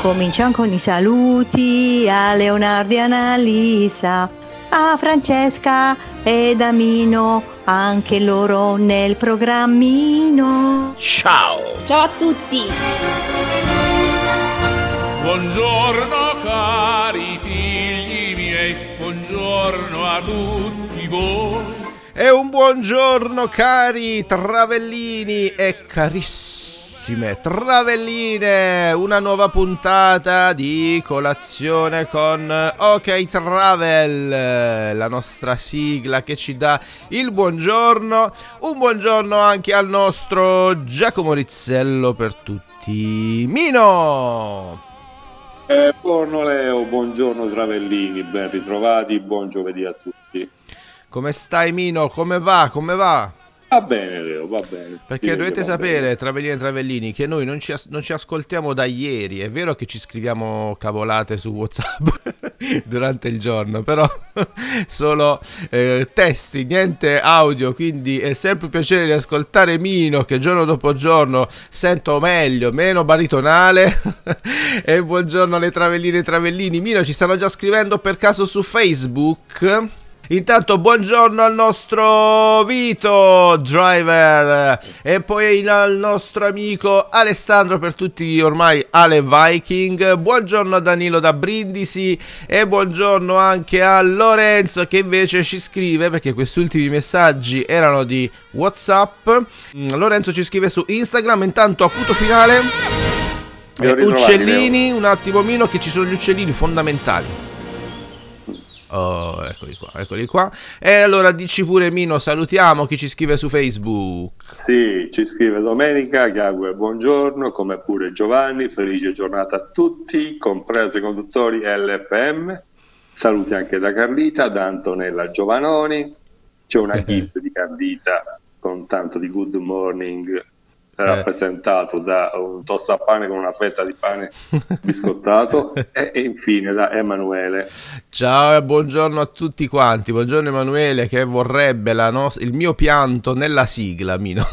Cominciamo con i saluti a Leonardo e Annalisa, a Francesca ed Amino, anche loro nel programmino. Ciao! Ciao a tutti! Buongiorno cari figli miei, buongiorno a tutti voi. E un buongiorno cari travellini e carissime travelline, una nuova puntata di colazione con OK Travel, la nostra sigla che ci dà il buongiorno, un buongiorno anche al nostro Giacomo Rizzello per tutti. Mino! Eh, buongiorno Leo, buongiorno Travellini, ben ritrovati, buon giovedì a tutti. Come stai Mino? Come va? Come va? Va bene Leo, va bene. Perché Direi dovete sapere, bene. Travellini e Travellini, che noi non ci, as- non ci ascoltiamo da ieri. È vero che ci scriviamo cavolate su WhatsApp durante il giorno, però solo eh, testi, niente audio. Quindi è sempre un piacere di ascoltare Mino, che giorno dopo giorno sento meglio, meno baritonale. e buongiorno alle Travelline e Travellini. Mino, ci stanno già scrivendo per caso su Facebook? Intanto buongiorno al nostro Vito Driver e poi al nostro amico Alessandro per tutti ormai Ale Viking. Buongiorno a Danilo da Brindisi e buongiorno anche a Lorenzo che invece ci scrive perché questi ultimi messaggi erano di WhatsApp. Mm, Lorenzo ci scrive su Instagram, intanto acuto finale. Eh, uccellini, un attimo Mino che ci sono gli uccellini fondamentali. Oh, eccoli qua, eccoli qua. E allora dici pure Mino, salutiamo chi ci scrive su Facebook. Sì, ci scrive Domenica, augura buongiorno, come pure Giovanni, felice giornata a tutti, compreso i conduttori LFM. Saluti anche da Carlita, da Antonella Giovanoni. C'è una gif di Carlita con tanto di good morning rappresentato da un tostapane con una fetta di pane biscottato e, e infine da Emanuele Ciao e buongiorno a tutti quanti. Buongiorno Emanuele che vorrebbe la nos- il mio pianto nella sigla, Mino.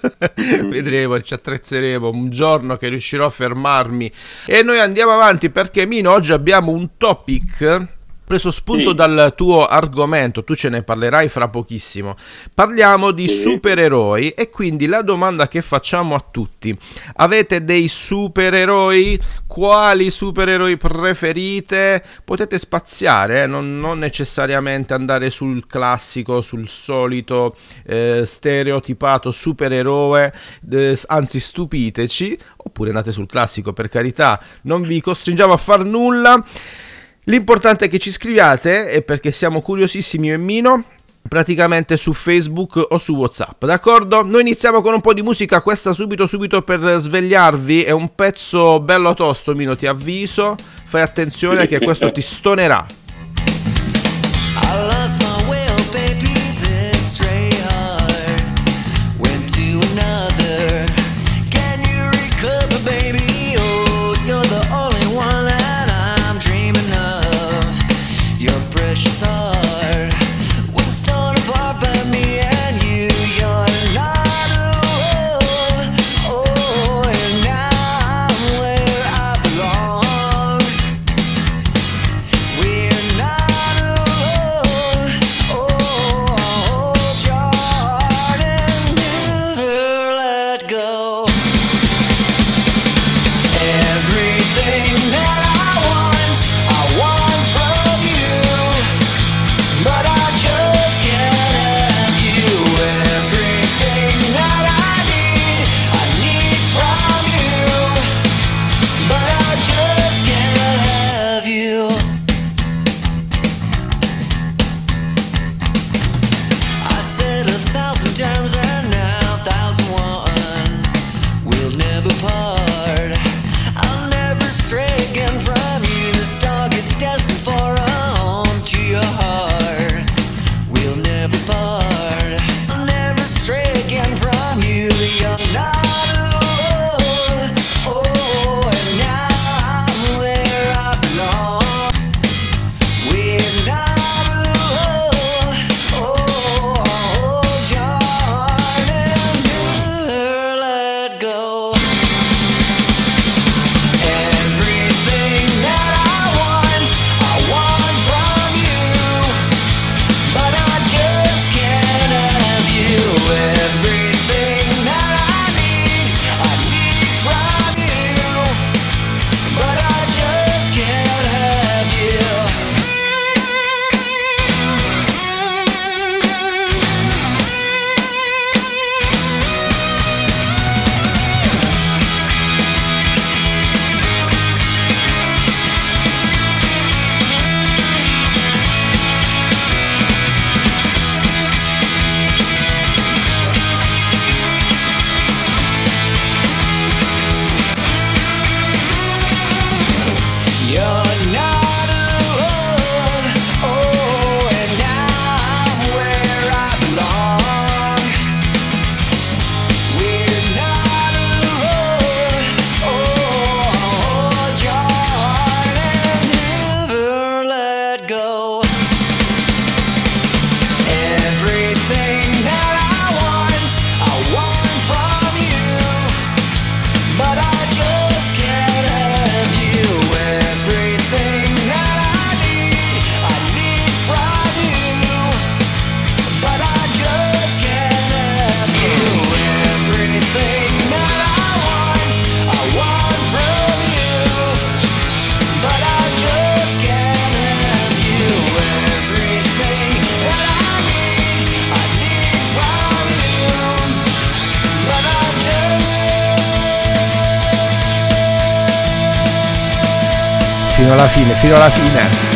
Vedremo, ci attrezzeremo un giorno che riuscirò a fermarmi. E noi andiamo avanti perché Mino oggi abbiamo un topic preso spunto Sì. dal tuo argomento, tu ce ne parlerai fra pochissimo. Parliamo di Sì. supereroi e quindi la domanda che facciamo a tutti, avete dei supereroi? Quali supereroi preferite? Potete spaziare, eh, non, non necessariamente andare sul classico, sul solito eh, stereotipato supereroe, eh, anzi stupiteci, oppure andate sul classico per carità, non vi costringiamo a far nulla. L'importante è che ci scriviate e perché siamo curiosissimi io e Mino praticamente su Facebook o su WhatsApp, d'accordo? Noi iniziamo con un po' di musica, questa subito subito per svegliarvi, è un pezzo bello tosto, Mino, ti avviso, fai attenzione che questo ti stonerà. I saw alla fine, fino alla fine.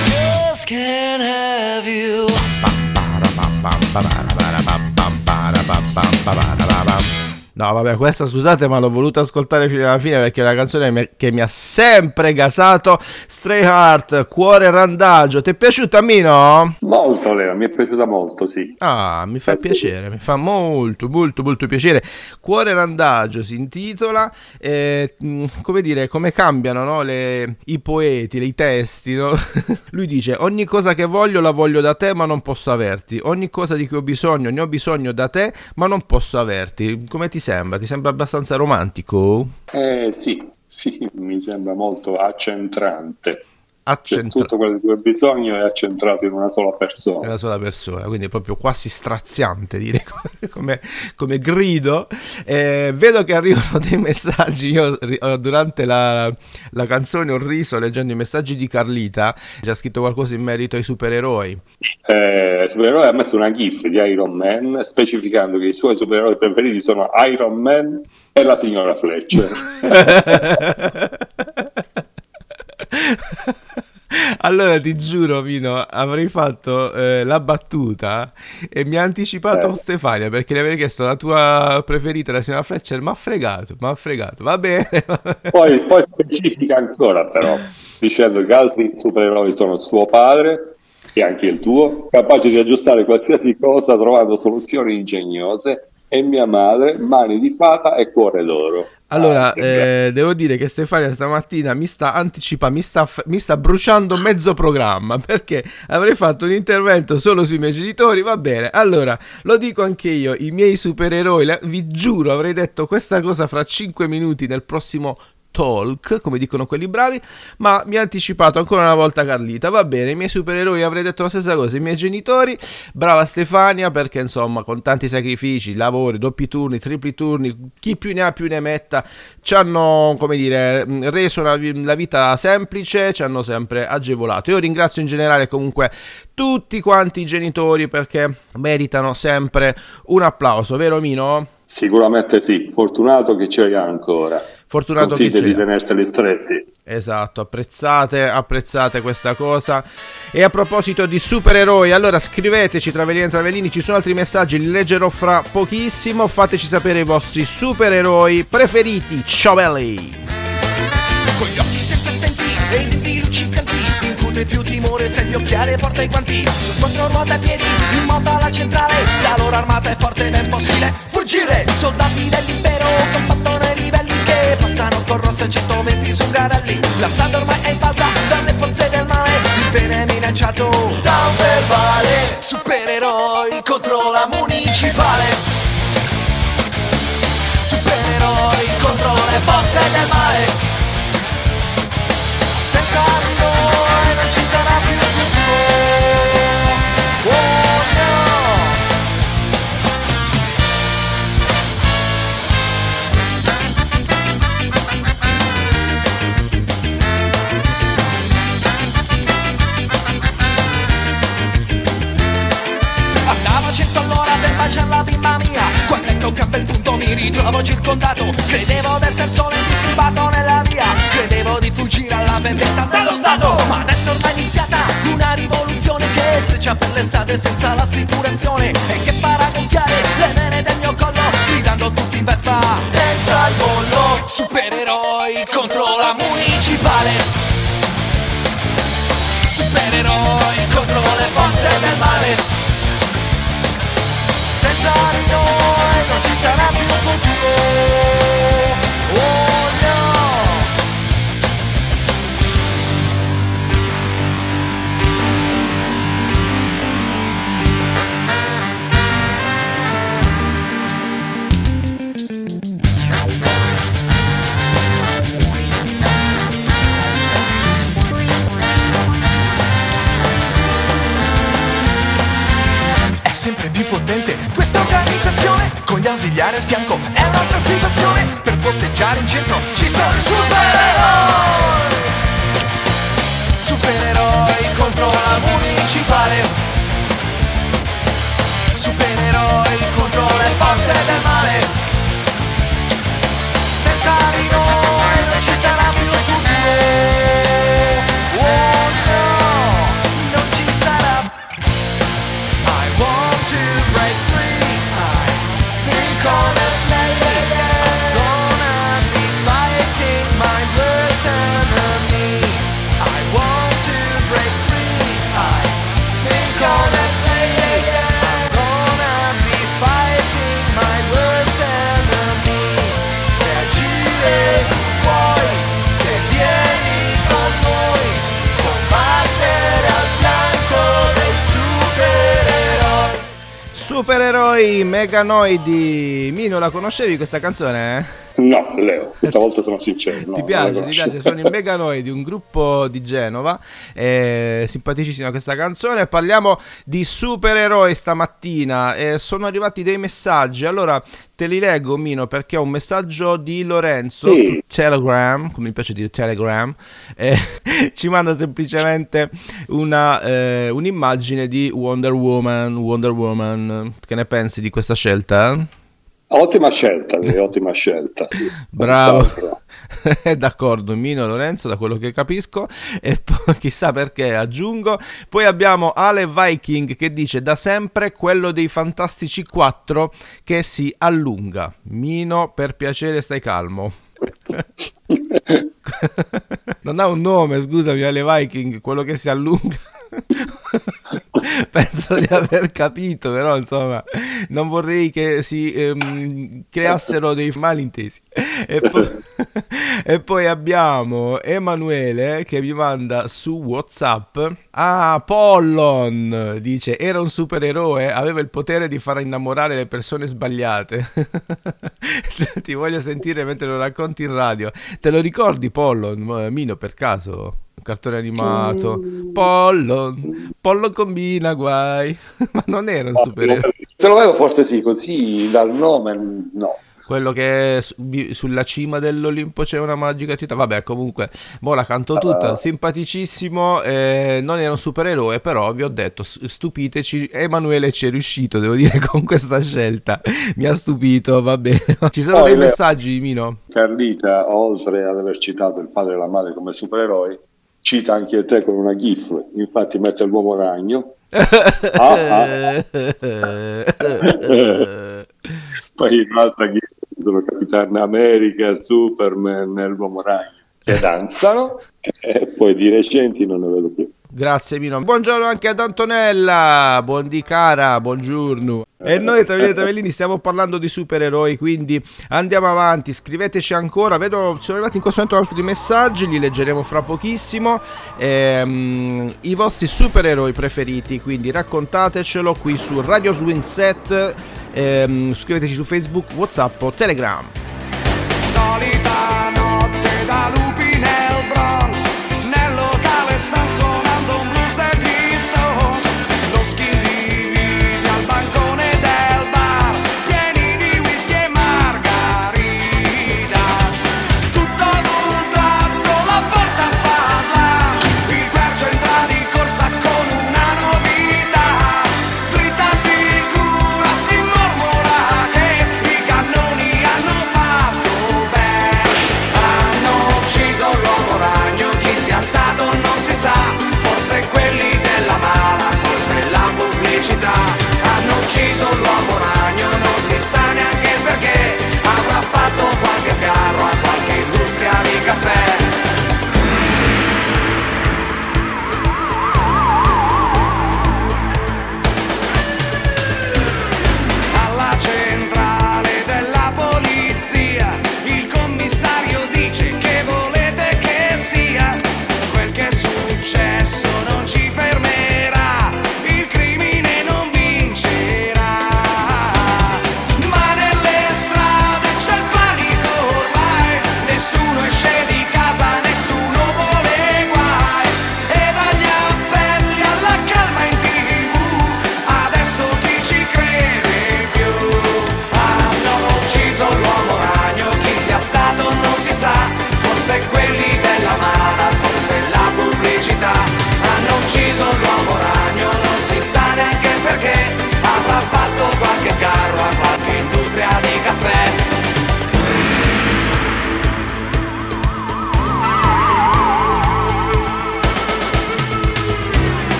No, vabbè, questa scusate, ma l'ho voluta ascoltare fino alla fine perché è una canzone che mi ha sempre gasato. Stray Heart, Cuore Randagio. Ti è piaciuta, Mino? Molto Leo, mi è piaciuta molto, sì. Ah, mi fa Eh, sì. piacere, mi fa molto, molto, molto piacere. Cuore Randagio si intitola, eh, mh, come dire, come cambiano no, le- i poeti, i testi. no? Lui dice, ogni cosa che voglio la voglio da te ma non posso averti, ogni cosa di cui ho bisogno ne ho bisogno da te ma non posso averti. Come ti sembra? Ti sembra abbastanza romantico? Eh sì, sì, mi sembra molto accentrante. Accentra- tutto quello di cui ho bisogno è accentrato in una sola persona. una sola persona, quindi è proprio quasi straziante dire come, come grido. Eh, vedo che arrivano dei messaggi. Io eh, durante la, la canzone ho riso leggendo i messaggi di Carlita. C'è scritto qualcosa in merito ai supereroi. Eh, supereroe ha messo una gif di Iron Man specificando che i suoi supereroi preferiti sono Iron Man e la signora Fletcher. Allora ti giuro, Mino, avrei fatto eh, la battuta e mi ha anticipato Eh. Stefania perché le avrei chiesto la tua preferita, la signora Fletcher. Mi ha fregato, mi ha fregato. Va bene. va bene. Poi, poi specifica ancora però, dicendo che altri supereroi sono suo padre e anche il tuo, capaci di aggiustare qualsiasi cosa trovando soluzioni ingegnose, e mia madre, mani di fata e cuore d'oro. Allora, Ah, eh, devo dire che Stefania stamattina mi sta anticipando, mi mi sta bruciando mezzo programma perché avrei fatto un intervento solo sui miei genitori. Va bene, allora lo dico anche io: i miei supereroi, vi giuro, avrei detto questa cosa fra 5 minuti nel prossimo talk, come dicono quelli bravi. Ma mi ha anticipato ancora una volta Carlita. Va bene, i miei supereroi avrei detto la stessa cosa. I miei genitori, brava Stefania, perché insomma, con tanti sacrifici, lavori, doppi turni, tripli turni, chi più ne ha più ne metta, ci hanno, come dire, reso vi- la vita semplice, ci hanno sempre agevolato. Io ringrazio in generale comunque tutti quanti i genitori perché meritano sempre un applauso, vero Mino? Sicuramente sì, fortunato che ce li ha ancora. Fortunato che Consiglia ce di tenerseli stretti. Esatto, apprezzate, apprezzate questa cosa. E a proposito di supereroi, allora scriveteci Travellini e Travellini, ci sono altri messaggi, li leggerò fra pochissimo. Fateci sapere i vostri supereroi preferiti. Ciao belli! Con gli occhi sempre attenti e i denti luccicanti Incute più timore se gli occhiali porta i guanti Su quattro ruote a piedi, in moto alla centrale La loro armata è forte ed è impossibile fuggire Soldati dell'impero combattono passano con rosse 120 su garelli. La strada ormai è invasa dalle forze del male. Il bene è minacciato da un verbale. Supereroi contro la municipale. Supereroi contro le forze del male ritrovo circondato Credevo d'essere solo indisturbato nella via. Credevo di fuggire alla vendetta dello Stato. Ma adesso ormai è iniziata una rivoluzione Che sfreccia per l'estate senza l'assicurazione E che farà gonfiare le vene del mio collo Gridando tutti in Vespa. Senza il bollo Supereroi contro la municipale. Supereroi contro le forze del male. Senza di fianco. È un'altra situazione per posteggiare in centro. Ci sono i supereroi Supereroi meganoidi. Mino, la conoscevi questa canzone? No, Leo, questa volta sono sincero. no, ti piace, ti piace? Sono i Meganoidi, un gruppo di Genova. Eh, simpaticissima questa canzone. Parliamo di supereroi stamattina. Eh, sono arrivati dei messaggi. Allora te li leggo, Mino, perché ho un messaggio di Lorenzo Sì. su Telegram. Come mi piace dire Telegram. eh, ci manda semplicemente una, eh, un'immagine di Wonder Woman. Wonder Woman. Che ne pensi di questa scelta? Ottima scelta, ottima scelta. Sì. Bravo. È d'accordo Mino Lorenzo da quello che capisco. E poi chissà perché aggiungo. Poi abbiamo Ale Viking che dice da sempre quello dei Fantastici 4 che si allunga. Mino per piacere stai calmo. Non ha un nome scusami Ale Viking quello che si allunga penso di aver capito però insomma non vorrei che si ehm, creassero dei malintesi e poi, e poi abbiamo Emanuele che mi manda su Whatsapp. Ah, Pollon dice: Era un supereroe, aveva il potere di far innamorare le persone sbagliate. Ti voglio sentire mentre lo racconti in radio. Te lo ricordi, Pollon? Mino, per caso? Un cartone animato. Pollon, Pollon combina guai. Ma non era un supereroe. Se lo vedo forse sì, così dal nome no. Quello che su- vi- sulla cima dell'Olimpo c'è una magica città. Vabbè, comunque, mo la canto tutta. Simpaticissimo. eh, non era un supereroe, però vi ho detto, stupiteci. Emanuele ci è riuscito, devo dire, con questa scelta. Mi ha stupito, va bene. Ci sono dei messaggi, Mino. Carlita, oltre ad aver citato il padre e la madre come supereroi, cita anche te con una gif, infatti mette l'uomo ragno. Ah, Poi un'altra gif sono Capitano America, Superman e l'uomo ragno che danzano e poi di recenti non ne vedo più. Grazie Mino. Buongiorno anche ad Antonella. Buondì cara, buongiorno. E noi Travellini e Travellini stiamo parlando di supereroi, quindi andiamo avanti, scriveteci ancora. Vedo sono arrivati in questo momento altri messaggi, li leggeremo fra pochissimo. Ehm, I vostri supereroi preferiti, quindi raccontatecelo qui su Radio Swing Set. Ehm, scriveteci su Facebook, WhatsApp o Telegram. Solita notte da lupi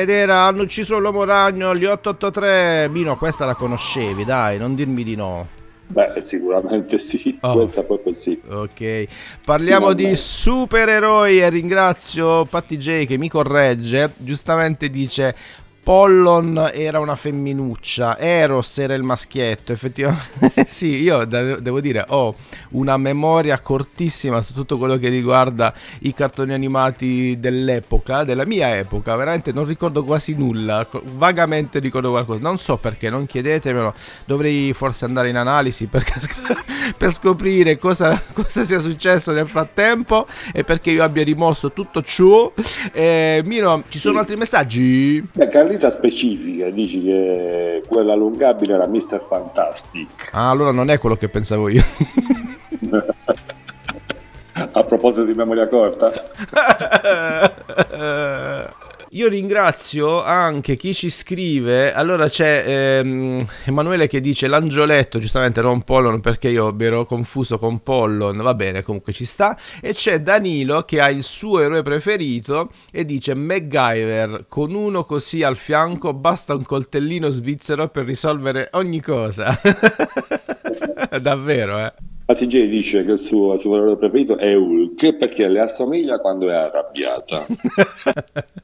ed era Hanno ucciso l'uomo ragno, gli 883. Mino, questa la conoscevi, dai, non dirmi di no. Beh, sicuramente sì, Oh. questa proprio sì. Ok, parliamo di supereroi e ringrazio Patti J che mi corregge, giustamente dice Pollon era una femminuccia, Eros era il maschietto, effettivamente sì, io de- devo dire ho una memoria cortissima su tutto quello che riguarda i cartoni animati dell'epoca, della mia epoca, veramente non ricordo quasi nulla, vagamente ricordo qualcosa, non so perché, non chiedetemelo, dovrei forse andare in analisi per, per scoprire cosa, cosa sia successo nel frattempo e perché io abbia rimosso tutto ciò. Eh, Mino, ci sono altri messaggi? Beh, Carlita specifica, dici che quella allungabile era Mr. Fantastic. Ah, allora non è quello che pensavo io. A proposito di memoria corta, Io ringrazio anche chi ci scrive. Allora c'è ehm, Emanuele che dice l'angioletto, giustamente non Pollon perché io mi ero confuso con Pollon, va bene, comunque ci sta. E c'è Danilo che ha il suo eroe preferito e dice MacGyver, con uno così al fianco basta un coltellino svizzero per risolvere ogni cosa. Davvero, eh. ATJ dice che il suo supereroe preferito è Hulk perché le assomiglia quando è arrabbiata.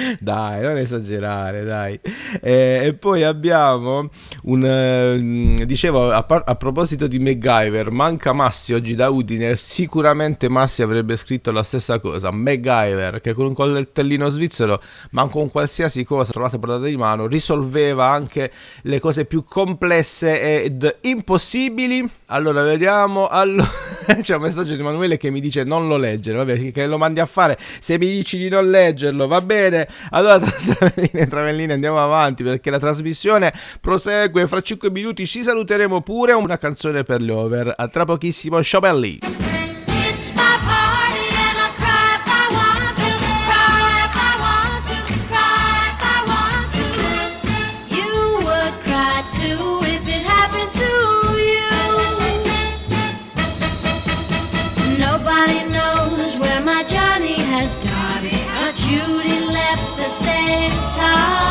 Dai, non esagerare, dai. Eh, e poi abbiamo un... eh, dicevo, a, par- a proposito di MacGyver, manca Massi oggi da Udine, sicuramente Massi avrebbe scritto la stessa cosa. MacGyver, che con un coltellino svizzero, ma con qualsiasi cosa trovasse portata di mano, risolveva anche le cose più complesse ed impossibili. Allora, vediamo. Allora, c'è un messaggio di Emanuele che mi dice non lo leggere, vabbè, che lo mandi a fare. Se mi dici di non leggerlo, va bene. Allora, tra travelline, travelline, andiamo avanti perché la trasmissione prosegue. Fra 5 minuti ci saluteremo pure. Una canzone per gli over. A tra pochissimo, Sciobelli. tchau.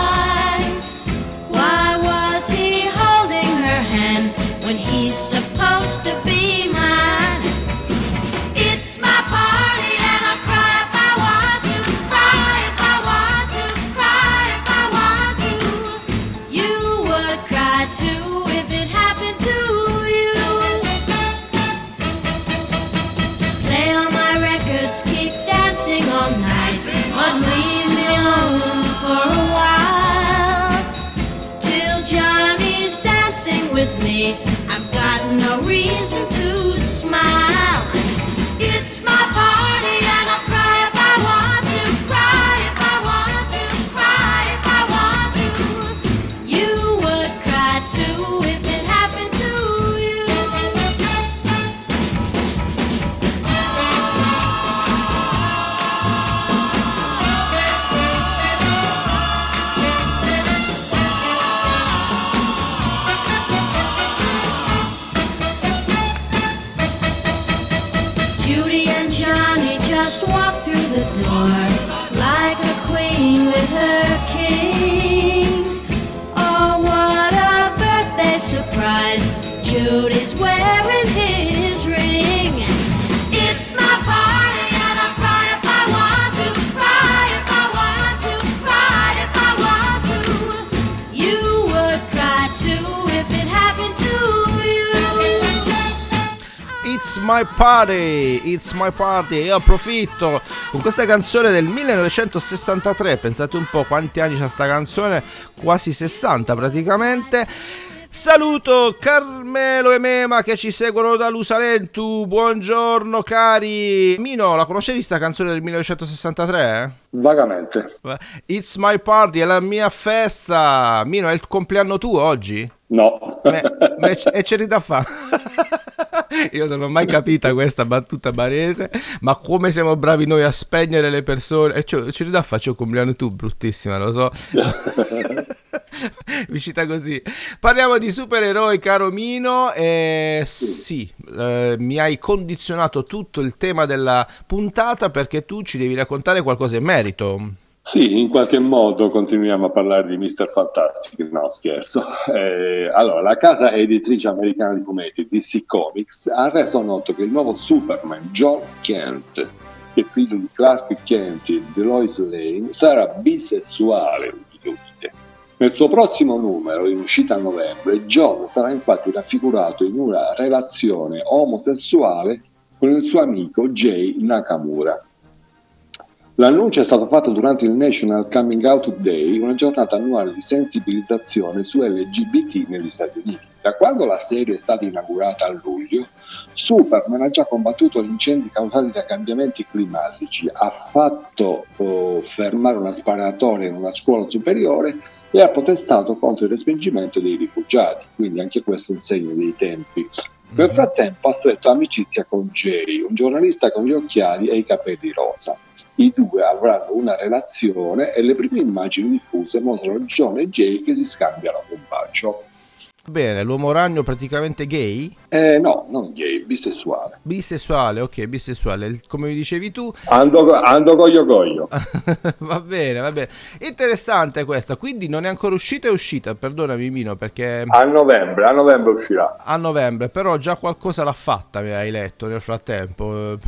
My party, it's my party. Io approfitto con questa canzone del 1963. Pensate un po' quanti anni c'ha sta canzone, quasi 60 praticamente. Saluto Carmelo e Mema che ci seguono da Lusalentu. Buongiorno cari. Mino, la conoscevi sta canzone del 1963? Vagamente. It's my party, è la mia festa. Mino, è il compleanno tuo oggi? No. Me- me- e c'è da fa. Io non ho mai capita questa battuta barese, ma come siamo bravi noi a spegnere le persone. E c'è, c'è da fa, c'è un compleanno tu, bruttissima, lo so. Uscita così. Parliamo di supereroi, caro Mino. E sì, eh, mi hai condizionato tutto il tema della puntata perché tu ci devi raccontare qualcosa in merito. Sì, in qualche modo continuiamo a parlare di Mr. Fantastic, no scherzo. Eh, allora, la casa editrice americana di fumetti DC Comics ha reso noto che il nuovo Superman, John Kent, che è figlio di Clark Kent e di Lois Lane, sarà bisessuale. Nel suo prossimo numero, in uscita a novembre, John sarà infatti raffigurato in una relazione omosessuale con il suo amico Jay Nakamura. L'annuncio è stato fatto durante il National Coming Out Day, una giornata annuale di sensibilizzazione su LGBT negli Stati Uniti. Da quando la serie è stata inaugurata a luglio, Superman ha già combattuto gli incendi causati da cambiamenti climatici, ha fatto oh, fermare una sparatoria in una scuola superiore e ha protestato contro il respingimento dei rifugiati, quindi anche questo è un segno dei tempi. Nel frattempo ha stretto amicizia con Jay, un giornalista con gli occhiali e i capelli rosa. I due avranno una relazione e le prime immagini diffuse mostrano John e Jay che si scambiano un bacio. Bene, l'uomo ragno praticamente gay? Eh no, non gay, bisessuale. Bisessuale, ok, bisessuale. Come mi dicevi tu, Ando, ando goglio goglio. va bene, va bene. Interessante questa, quindi non è ancora uscita, è uscita, perdonami Mino, perché A novembre, a novembre uscirà. a novembre, però già qualcosa l'ha fatta, mi hai letto nel frattempo.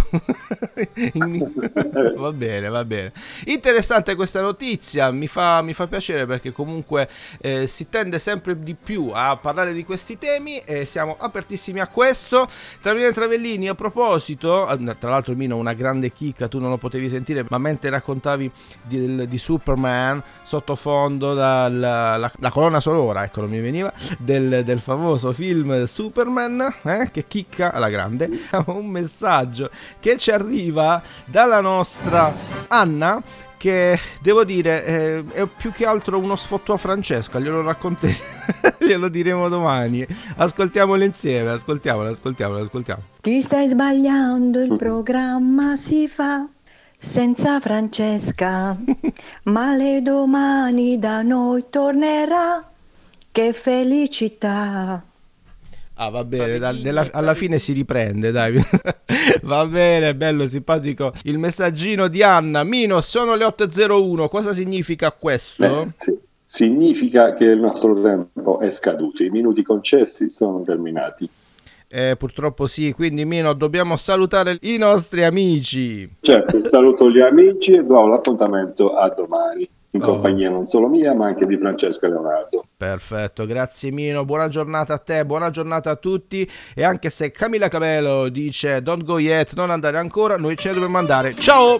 Va bene, va bene. Interessante questa notizia, mi fa, mi fa piacere perché comunque eh, si tende sempre di più a parlare di questi temi e siamo apertissimi a questo. Travellini e Travellini, a proposito, tra l'altro Mino una grande chicca, tu non lo potevi sentire, ma mentre raccontavi di, di Superman, sottofondo dalla la, la colonna sonora, ecco mi veniva, del, del famoso film Superman, eh, che chicca alla grande, un messaggio che ci arriva dalla nostra Anna che devo dire eh, è più che altro uno sfotto a Francesca, glielo racconteremo, glielo diremo domani. Ascoltiamolo insieme, ascoltiamolo, ascoltiamolo, ascoltiamolo. Ti stai sbagliando, il programma si fa senza Francesca, ma le domani da noi tornerà. Che felicità! Ah, va bene, da- nella- alla fine si riprende, dai. va bene, bello, simpatico. Il messaggino di Anna. Mino, sono le 8.01. Cosa significa questo? Eh, sì. Significa che il nostro tempo è scaduto, i minuti concessi sono terminati. Eh, purtroppo sì, quindi Mino, dobbiamo salutare i nostri amici. Certo, saluto gli amici e do l'appuntamento a domani, in Oh. compagnia non solo mia ma anche di Francesca Leonardo. Perfetto, grazie Mino, buona giornata a te, buona giornata a tutti e anche se Camilla Cabello dice don't go yet, non andare ancora, noi ce ne dobbiamo andare. Ciao!